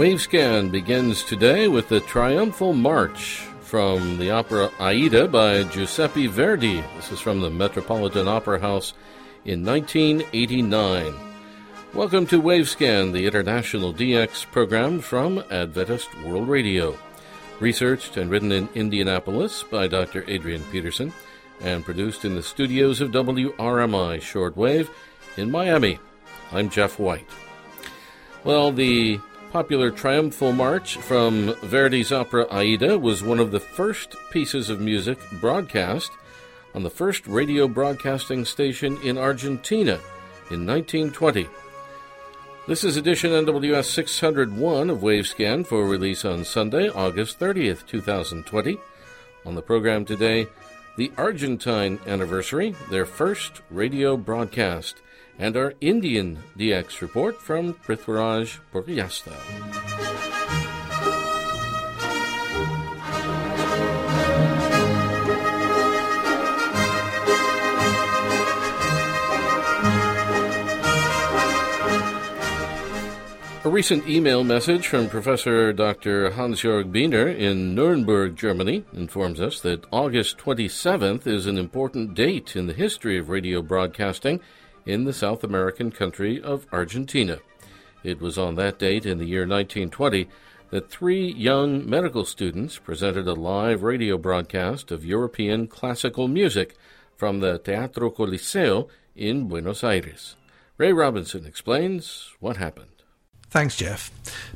Wavescan begins today with the Triumphal March from the opera Aida by Giuseppe Verdi. This is from the Metropolitan Opera House in 1989. Welcome to Wavescan, the international DX program from Adventist World Radio. Researched and written in Indianapolis by Dr. Adrian Peterson and produced in the studios of WRMI Shortwave in Miami. I'm Jeff White. Well, the popular triumphal march from Verdi's opera Aida was one of the first pieces of music broadcast on the first radio broadcasting station in Argentina in 1920. This is edition NWS 601 of Wavescan for release on Sunday, August 30th, 2020. On the program today, the Argentine anniversary, their first radio broadcast and our Indian DX report from Prithviraj Purkayastha. A recent email message from Professor Dr. Hans-Jörg Biener in Nuremberg, Germany, informs us that August 27th is an important date in the history of radio broadcasting in the South American country of Argentina. It was on that date in the year 1920 that three young medical students presented a live radio broadcast of European classical music from the Teatro Coliseo in Buenos Aires. Ray Robinson explains what happened. Thanks, Jeff.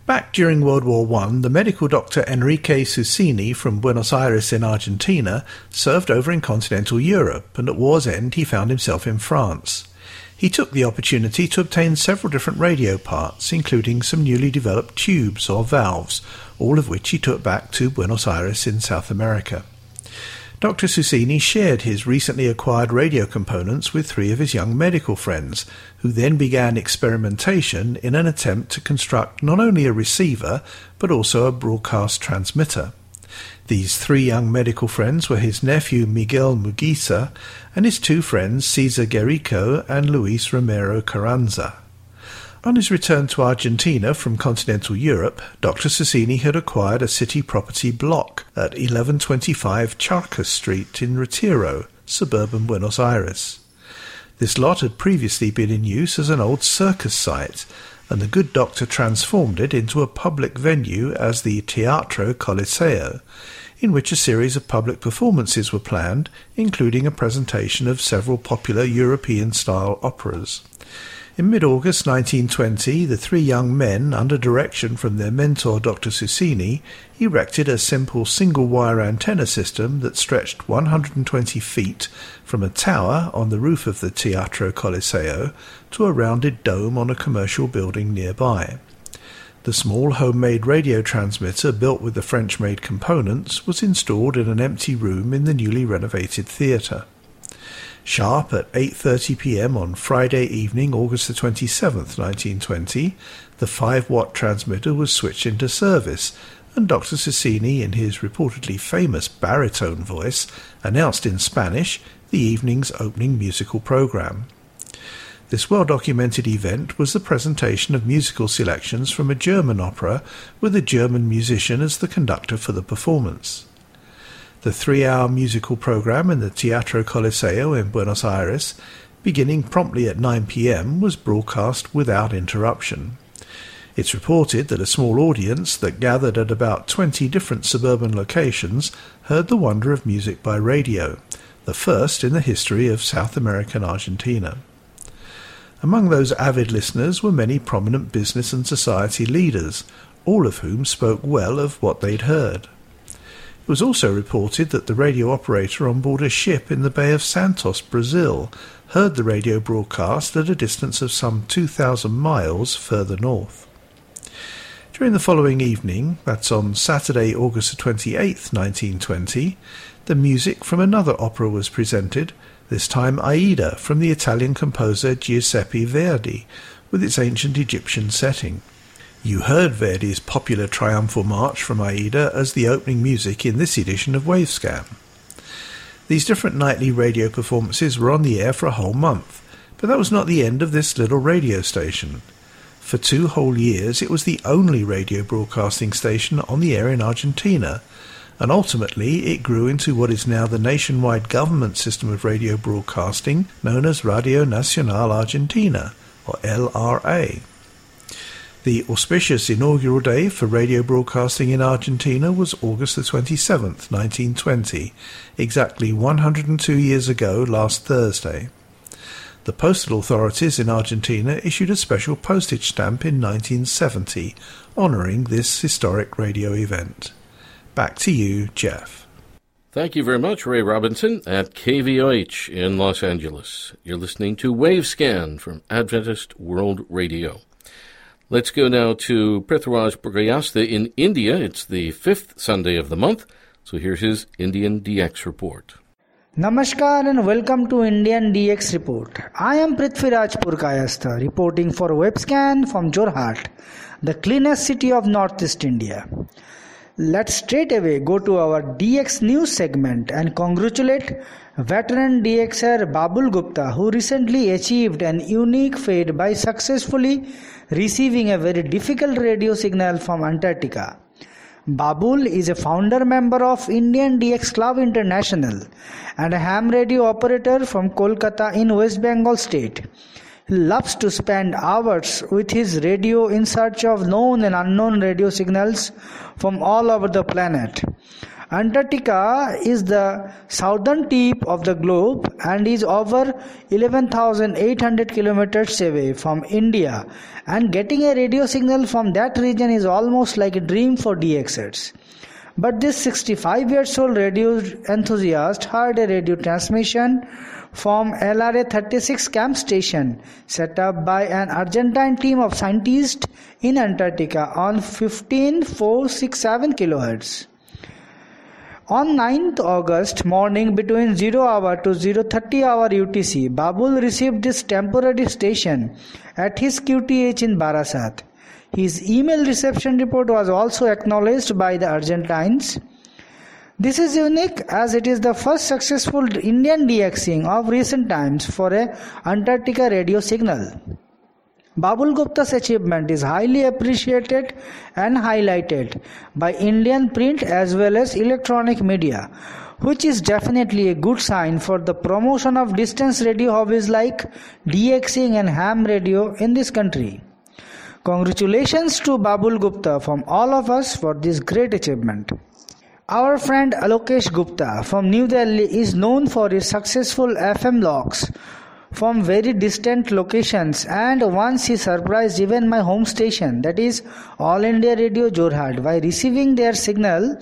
Back during World War I, the medical doctor Enrique Susini from Buenos Aires in Argentina served over in continental Europe, and at war's end he found himself in France. He took the opportunity to obtain several different radio parts, including some newly developed tubes or valves, all of which he took back to Buenos Aires in South America. Dr. Susini shared his recently acquired radio components with three of his young medical friends, who then began experimentation in an attempt to construct not only a receiver, but also a broadcast transmitter. These three young medical friends were his nephew Miguel Mujica and his two friends Cesar Guerrico and Luis Romero Carranza. On his return to Argentina from continental Europe, Dr. Susini had acquired a city property block at 1125 Charcas Street in Retiro, suburban Buenos Aires. This lot had previously been in use as an old circus site, and the good doctor transformed it into a public venue as the Teatro Coliseo, in which a series of public performances were planned, including a presentation of several popular European style operas. In mid August 1920, the three young men, under direction from their mentor Dr. Susini, erected a simple single wire antenna system that stretched 120 feet from a tower on the roof of the Teatro Coliseo to a rounded dome on a commercial building nearby. The small homemade radio transmitter built with the French made components was installed in an empty room in the newly renovated theatre. Sharp at 8:30 p.m. on Friday evening, August the 27th, 1920, the 5-watt transmitter was switched into service, and Dr. Susini, in his reportedly famous baritone voice, announced in Spanish the evening's opening musical program. This well documented event was the presentation of musical selections from a German opera with a German musician as the conductor for the performance. The three hour musical program in the Teatro Coliseo in Buenos Aires, beginning promptly at 9 pm, was broadcast without interruption. It's reported that a small audience that gathered at about 20 different suburban locations heard the wonder of music by radio, the first in the history of South American Argentina. Among those avid listeners were many prominent business and society leaders, all of whom spoke well of what they'd heard. It was also reported that the radio operator on board a ship in the Bay of Santos, Brazil, heard the radio broadcast at a distance of some 2,000 miles further north. During the following evening, that's on Saturday, August 28, 1920, the music from another opera was presented, this time Aida from the Italian composer Giuseppe Verdi, with its ancient Egyptian setting. You heard Verdi's popular triumphal march from Aida as the opening music in this edition of Wavescan. These different nightly radio performances were on the air for a whole month, but that was not the end of this little radio station. For two whole years, it was the only radio broadcasting station on the air in Argentina, and ultimately it grew into what is now the nationwide government system of radio broadcasting known as Radio Nacional Argentina, or LRA. The auspicious inaugural day for radio broadcasting in Argentina was August the 27th, 1920, exactly 102 years ago last Thursday. The postal authorities in Argentina issued a special postage stamp in 1970 honouring this historic radio event. Back to you, Jeff. Thank you very much, Ray Robinson at KVOH in Los Angeles. You're listening to Wavescan from Adventist World Radio. Let's go now to Prithviraj Purkayastha in India. It's the fifth Sunday of the month, so here's his Indian DX report. Namaskar and welcome to Indian DX report. I am Prithviraj Purkayastha reporting for Webscan from Jorhat, the cleanest city of Northeast India. Let's straight away go to our DX news segment and congratulate veteran DXer Babul Gupta who recently achieved an unique feat by successfully receiving a very difficult radio signal from Antarctica. Babul is a founder member of Indian DX Club International and a ham radio operator from Kolkata in West Bengal state. Loves to spend hours with his radio in search of known and unknown radio signals from all over the planet. Antarctica is the southern tip of the globe and is over 11,800 kilometers away from India and getting a radio signal from that region is almost like a dream for DXers. But this 65 years old radio enthusiast heard a radio transmission from LRA 36 camp station set up by an Argentine team of scientists in Antarctica on 15467 kHz. On 9th August morning between 0 hour to 030 hour UTC, Babul received this temporary station at his QTH in Barasat. His email reception report was also acknowledged by the Argentines. This is unique as it is the first successful Indian DXing of recent times for a Antarctica radio signal. Babul Gupta's achievement is highly appreciated and highlighted by Indian print as well as electronic media, which is definitely a good sign for the promotion of distance radio hobbies like DXing and ham radio in this country. Congratulations to Babul Gupta from all of us for this great achievement. Our friend Alokesh Gupta from New Delhi is known for his successful FM logs from very distant locations and once he surprised even my home station that is All India Radio Jorhat by receiving their signal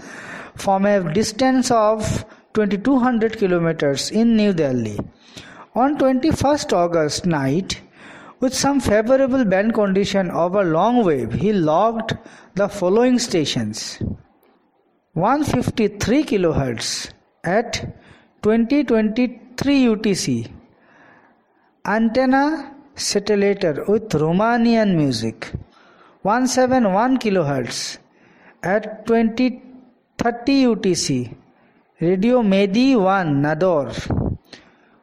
from a distance of 2200 kilometers in New Delhi. On 21st August night, with some favorable band condition over long wave, he logged the following stations. 153 kHz at 2023 UTC Antena Satelor with Romanian music 171 kHz at 2030 UTC Radio Medi 1 Nador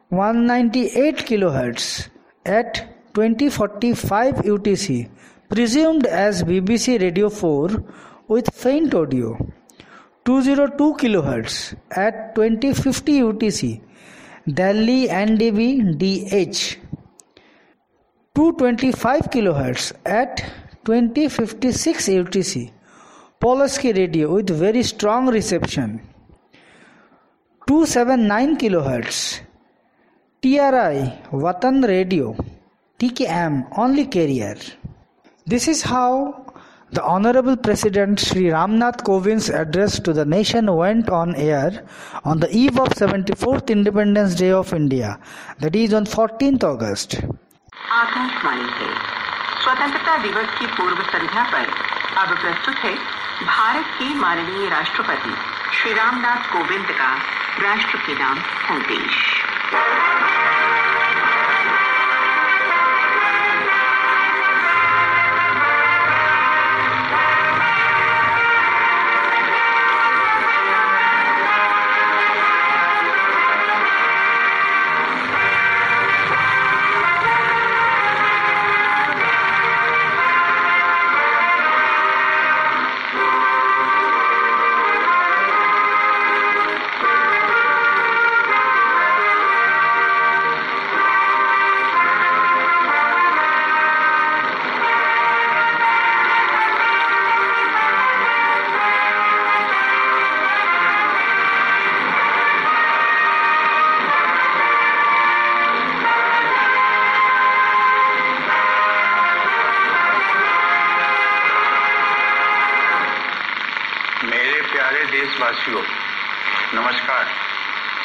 198 kHz at 2045 UTC presumed as BBC Radio 4 with faint audio 202 kHz at 2050 UTC Delhi NDB DH 225 kHz at 2056 UTC Polskie radio with very strong reception. 279 kHz TRI Watan radio TKM only carrier. This is how the Honorable President Sri Ramnath Kovind's address to the nation went on air on the eve of 74th Independence Day of India, that is on 14th August. Akashvani से स्वतंत्रता दिवस की पूर्व संध्या पर अब प्रस्तुत है भारत के माननीय राष्ट्रपति श्री रामनाथ कोविंद का राष्ट्र के नाम संदेश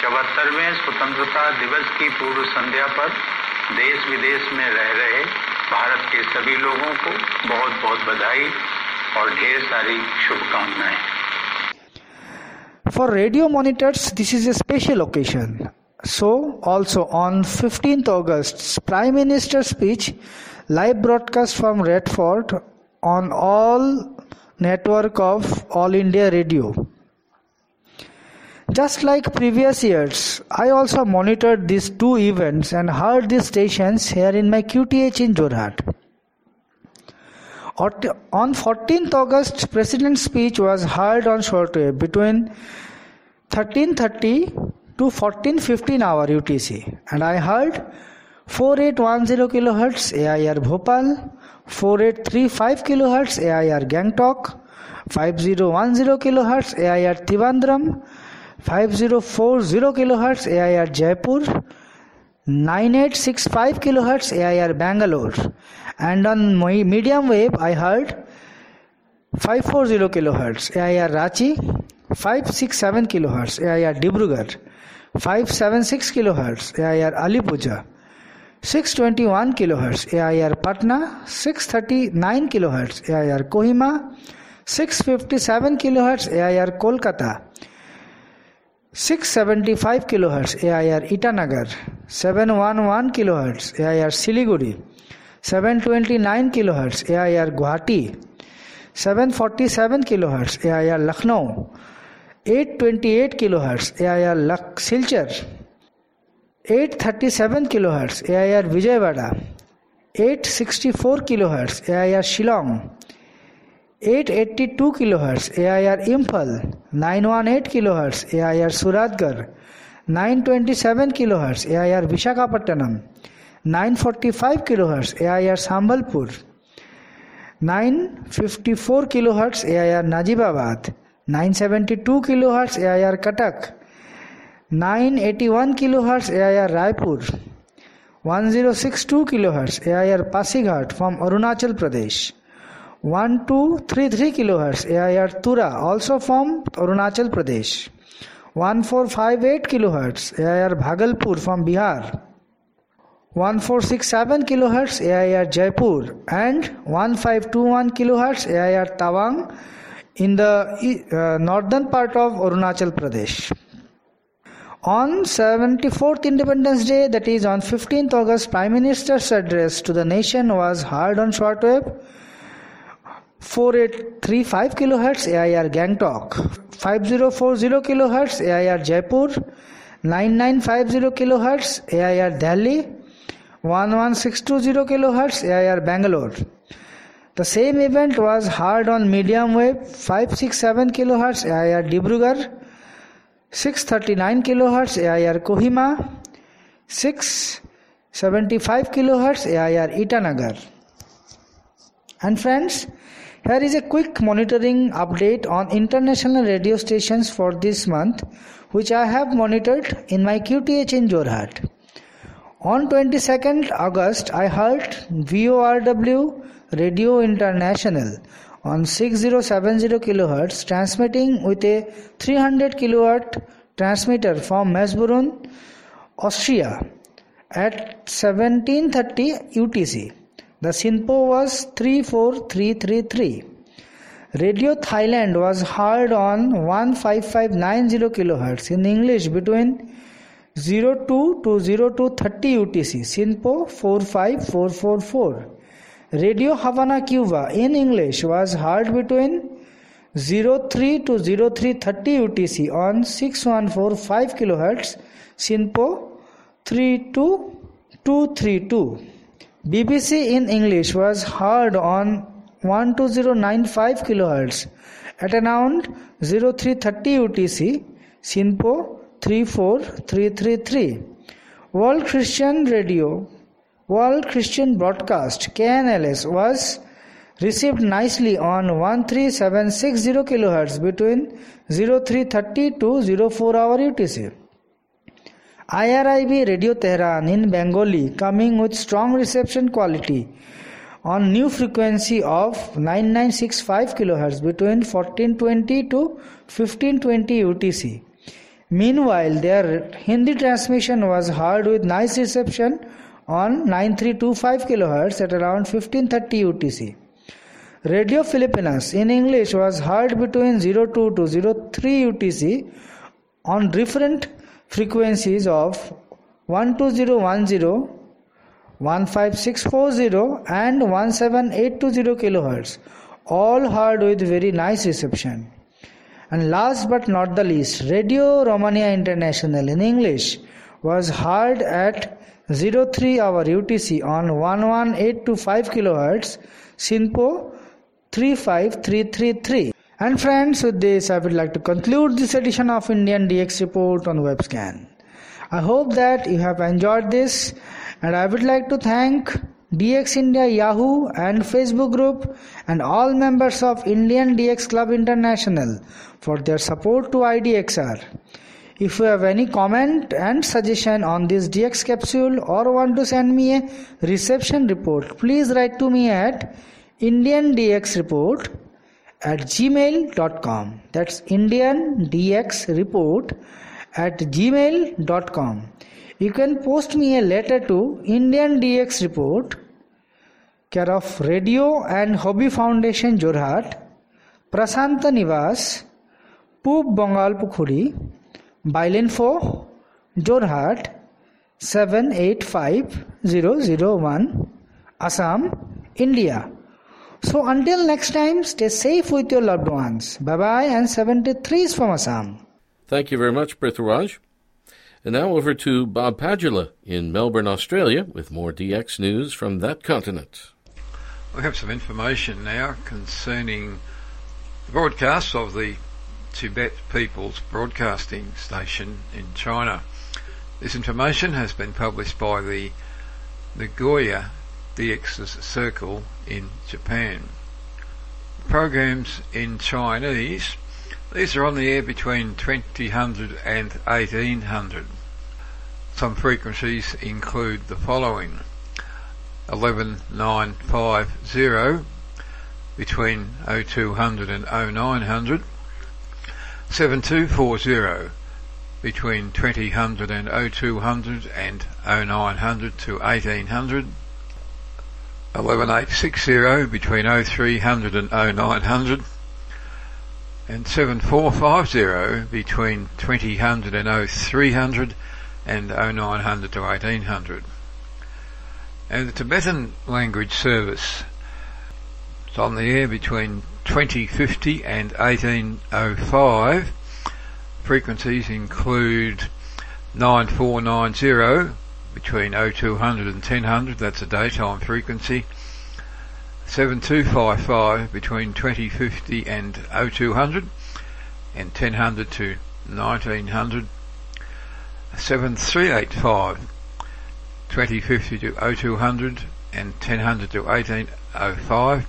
चौहत्तरवें स्वतंत्रता दिवस की पूर्व संध्या पर देश विदेश में रह रहे भारत के सभी लोगों को बहुत बहुत बधाई और ढेर सारी शुभकामनाएँ। For radio monitors this is a special occasion so also on fifteenth August prime minister speech live broadcast from Red Fort on all network of All India Radio Just like previous years, I also monitored these two events and heard these stations here in my QTH in Jorhat. On 14th August, President's speech was heard on shortwave between 1330 to 1415 hour UTC and I heard 4810 kHz AIR Bhopal, 4835 kHz AIR Gangtok, 5010 kHz AIR Trivandrum, 5040 kHz AIR Jaipur, 9865 kHz AIR Bangalore and on medium wave I heard 540 kHz AIR Rachi, 567 kHz AIR Dibrugarh, 576 kHz AIR Alipuja, 621 kHz AIR Patna, 639 kHz AIR Kohima, 657 kHz AIR Kolkata, 675 kHz AIR Itanagar, 711 kHz AIR Siliguri, 729 kHz AIR Guwahati, 747 kHz AIR Lucknow, 828 kHz AIR Lak Silchar, 837 kHz AIR Vijayawada, 864 kHz AIR Shillong, 882 kHz AIR Imphal, 918 kHz AIR Suratgarh, 927 kHz AIR Vishakhapatnam, 945 kHz AIR Sambalpur, 954 kHz AIR Najibabad, 972 kHz AIR Cuttack, 981 kHz AIR Raipur, 1062 kHz AIR Pasighat from Arunachal Pradesh, 1233 kilohertz. AIR Tura also from Arunachal Pradesh, 1458 kilohertz. AIR Bhagalpur from Bihar, 1467 kilohertz. AIR Jaipur. And 1521 kilohertz. AIR Tawang in the uh, northern part of Arunachal Pradesh. On 74th Independence Day, that is on 15th August, Prime Minister's address to the nation was heard on shortwave 4835 kHz AIR Gangtok, 5040 kHz AIR Jaipur, 9950 kHz AIR Delhi, 11620 kHz AIR Bangalore. The same event was heard on medium wave 567 kHz AIR Dibrugarh, 639 kHz AIR Kohima, 675 kHz AIR Itanagar. And friends, here is a quick monitoring update on international radio stations for this month, which I have monitored in my QTH in Jorhat. On 22nd August, I heard VORW Radio International on 6070 kHz transmitting with a 300 kW transmitter from Moosbrunn, Austria at 1730 UTC. The SINPO was 34333. Radio Thailand was heard on 15590 kHz in English between 02 to 0230 UTC, SINPO 45444. Radio Havana, Cuba in English was heard between 03 to 0330 UTC on 6145 kHz, SINPO 32232. BBC in English was heard on 12095 kHz at around 0330 UTC, SINPO 34333. World Christian Radio, World Christian Broadcast KNLS was received nicely on 13760 kHz between 0330 to 04 hour UTC. IRIB Radio Tehran in Bengali coming with strong reception quality on new frequency of 9965 kHz between 1420 to 1520 UTC. Meanwhile, their Hindi transmission was heard with nice reception on 9325 kHz at around 1530 UTC. Radio Filipinas in English was heard between 02 to 03 UTC on different frequencies of 12010 15640 and 17820 kHz, all heard with very nice reception. And last but not the least, Radio Romania International in English was heard at 03 hour UTC on 11825 kHz, SINPO 35333. And friends, with this I would like to conclude this edition of Indian DX report on Webscan. I hope that you have enjoyed this and I would like to thank DX India Yahoo and Facebook group and all members of Indian DX Club International for their support to IDXR. If you have any comment and suggestion on this DX capsule or want to send me a reception report, please write to me at Indian DX report at gmail.com. That's Indian DX report at gmail.com. You can post me a letter to Indian DX Report, care of Radio and Hobby Foundation Jorhat, Prasanta Nivas, Poop Bengal Pukhuri, Bailinfo, Jorhat 785001, Assam, India. So until next time, stay safe with your loved ones. Bye bye and 73 is from Assam. Thank you very much, Prithviraj. And now over to Bob Padula in Melbourne, Australia, with more DX news from that continent. We have some information now concerning the broadcast of the Tibet People's Broadcasting Station in China. This information has been published by the Nagoya DX's Circle in Japan. Programs in Chinese these are on the air between 2000 and 1800. Some frequencies include the following 11950 between 0200 and 0900, 7240 between 2000 and 0200 and 0900 to 1800, 11860 between 0300 and 0900, and 7450 between 2000 and 0300 and 0900 to 1800. And the Tibetan language service is on the air between 2050 and 1805. Frequencies include 9490 between 0200 and 1000, that's a daytime frequency. 7255 between 2050 and 0200 and 1000 to 1900 7385 2050 to 0200 and 1000 to 1805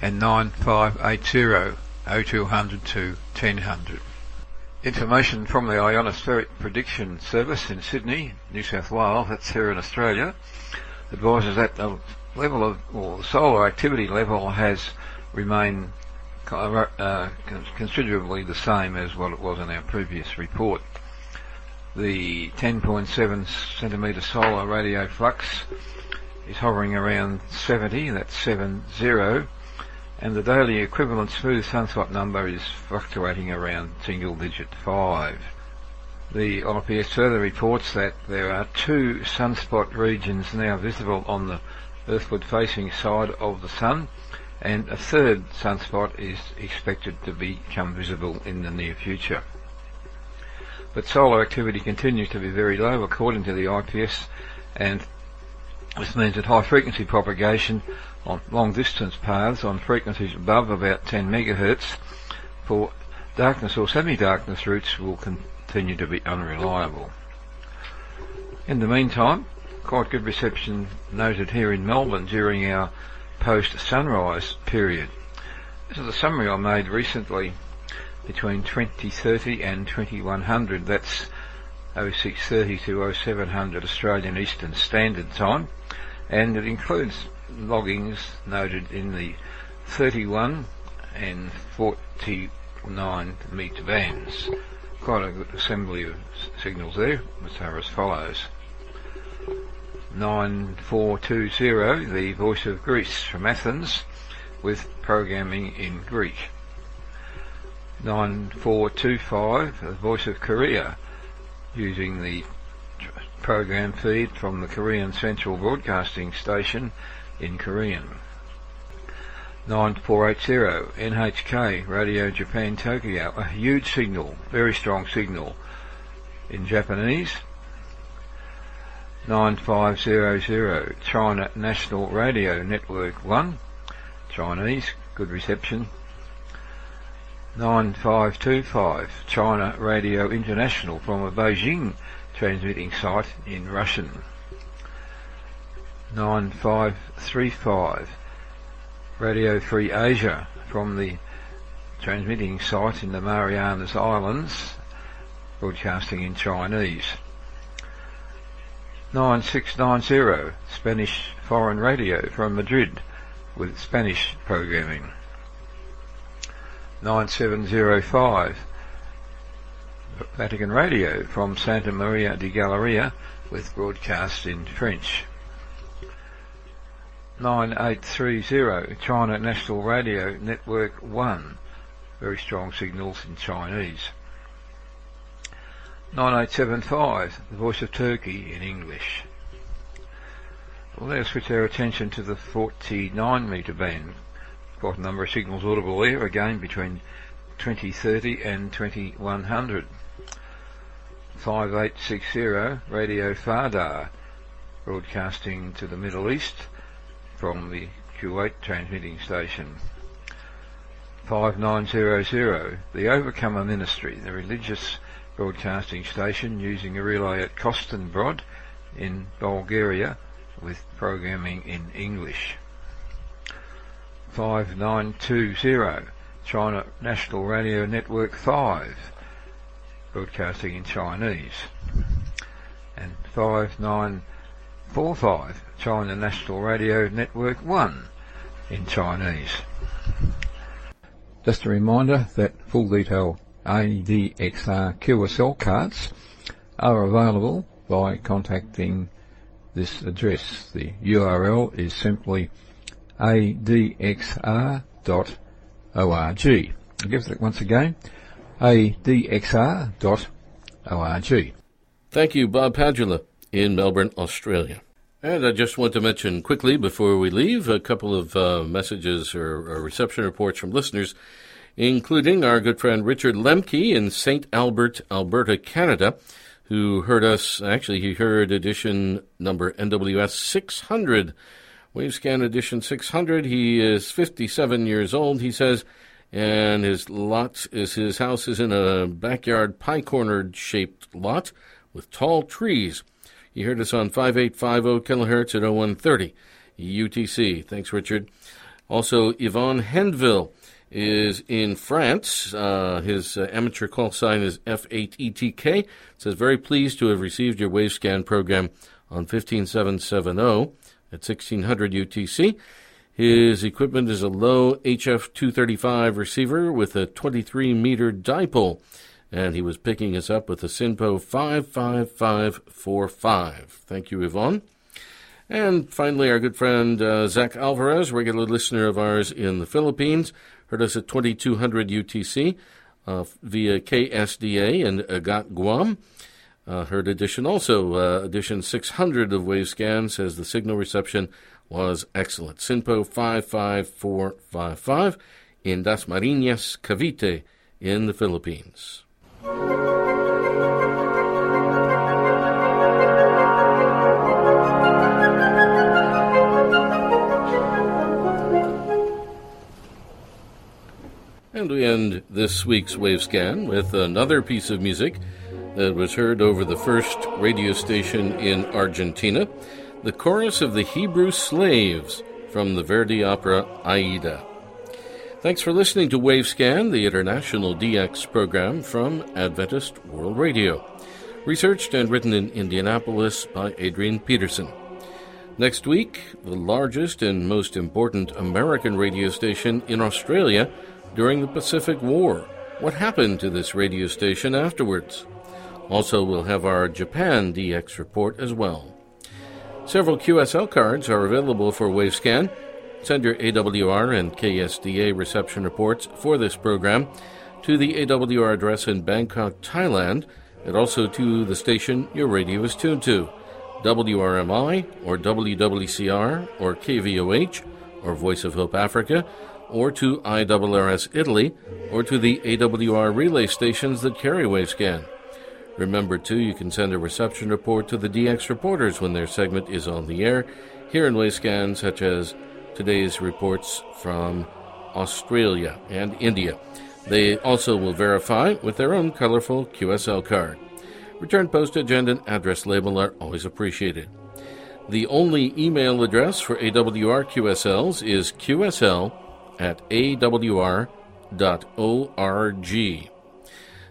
and 9580 0200 to 1000. Information from the Ionospheric Prediction Service in Sydney, New South Wales, that's here in Australia, advises that the level of, or the solar activity level has remained uh, considerably the same as what it was in our previous report. The 10.7 centimetre solar radio flux is hovering around 70, that's 70, and the daily equivalent smooth sunspot number is fluctuating around single digit 5. The IPS further reports that there are two sunspot regions now visible on the earthward facing side of the sun and a third sunspot is expected to become visible in the near future. But solar activity continues to be very low according to the IPS and this means that high frequency propagation on long distance paths on frequencies above about 10 megahertz for darkness or semi-darkness routes will continue to be unreliable. In the meantime, quite good reception noted here in Melbourne during our post-sunrise period. This is a summary I made recently between 2030 and 2100. That's 0630 to 0700 Australian Eastern Standard Time, and it includes loggings noted in the 31 and 49 meter bands. Quite a good assembly of signals there, which are as follows. 9420, the voice of Greece from Athens, with programming in Greek. 9425, the voice of Korea, using the program feed from the Korean Central Broadcasting Station in Korean. 9480 NHK Radio Japan Tokyo, a huge signal, very strong signal in Japanese. 9500 China National Radio Network 1, Chinese, good reception. 9525 China Radio International from a Beijing transmitting site in Russian. 9535 Radio Free Asia from the transmitting site in the Marianas Islands, broadcasting in Chinese. 9690 Spanish Foreign Radio from Madrid with Spanish programming. 9705 Vatican Radio from Santa Maria di Galleria with broadcast in French. 9830 China National Radio Network 1 very strong signals in Chinese. 9875 The Voice of Turkey in English. Well, let us switch our attention to the 49 metre band. Quite a number of signals audible there, again between 2030 and 2100. 5860 Radio Farda, broadcasting to the Middle East from the Kuwait transmitting station. 5900, the Overcomer Ministry, the religious broadcasting station using a relay at Kostinbrod in Bulgaria with programming in English. 5920, China National Radio Network 5, broadcasting in Chinese. And 5945, China National Radio Network 1 in Chinese. Just a reminder that full detail ADXR QSL cards are available by contacting this address. The URL is simply adxr.org. I'll give it once again, adxr.org. Thank you, Bob Padula in Melbourne, Australia. And I just want to mention quickly before we leave a couple of uh, messages or, or, reception reports from listeners, including our good friend Richard Lemke in St. Albert, Alberta, Canada, who heard us. Actually, he heard edition number NWS 600, Wavescan edition 600. He is 57 years old, he says, and his lot is his house is in a backyard pie cornered shaped lot with tall trees. You heard us on 5850 kilohertz at 0130 UTC. Thanks, Richard. Also, Yvonne Hendville is in France. Uh, his uh, amateur call sign is F8ETK. Says, very pleased to have received your Wavescan program on 15770 at 1600 UTC. His equipment is a Lowe HF235 receiver with a 23 meter dipole and he was picking us up with a SINPO 55545. Thank you, Yvonne. And finally, our good friend uh, Zach Alvarez, regular listener of ours in the Philippines, heard us at 2200 UTC uh, via KSDA in Agat, Guam. Uh, heard edition also, uh, edition 600 of Wavescan says the signal reception was excellent. SINPO 55455 in Dasmariñas, Cavite in the Philippines. And we end this week's Wavescan with another piece of music that was heard over the first radio station in Argentina, the chorus of the Hebrew slaves from the Verdi opera Aida. Thanks for listening to Wavescan, the international DX program from Adventist World Radio. Researched and written in Indianapolis by Adrian Peterson. Next week, the largest and most important American radio station in Australia during the Pacific War. What happened to this radio station afterwards? Also, we'll have our Japan DX report as well. Several QSL cards are available for Wavescan. Send your AWR and KSDA reception reports for this program to the AWR address in Bangkok, Thailand, and also to the station your radio is tuned to WRMI or WWCR or KVOH or Voice of Hope Africa or to IRRS Italy or to the AWR relay stations that carry Wavescan. Remember, too, you can send a reception report to the DX reporters when their segment is on the air here in Wavescan, such as today's reports from Australia and India. They also will verify with their own colorful QSL card. Return postage and an address label are always appreciated. The only email address for AWR QSLs is qsl at awr.org.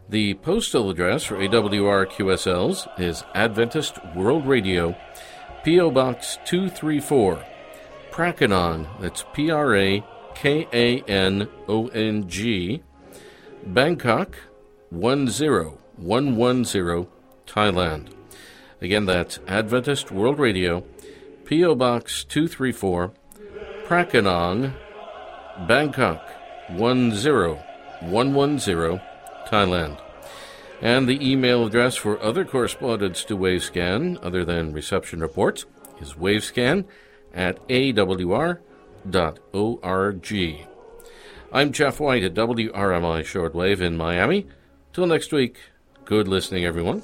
The postal address for AWR QSLs is Adventist World Radio, P.O. Box 234, Prakanong, that's P R A K A N O N G, Bangkok 10110, Thailand. Again, that's Adventist World Radio, P.O. Box 234, Prakanong, Bangkok 10110, Thailand. And the email address for other correspondence to Wavescan, other than reception reports, is wavescan at awr.org. I'm Jeff White at WRMI Shortwave in Miami. Till next week, good listening, everyone.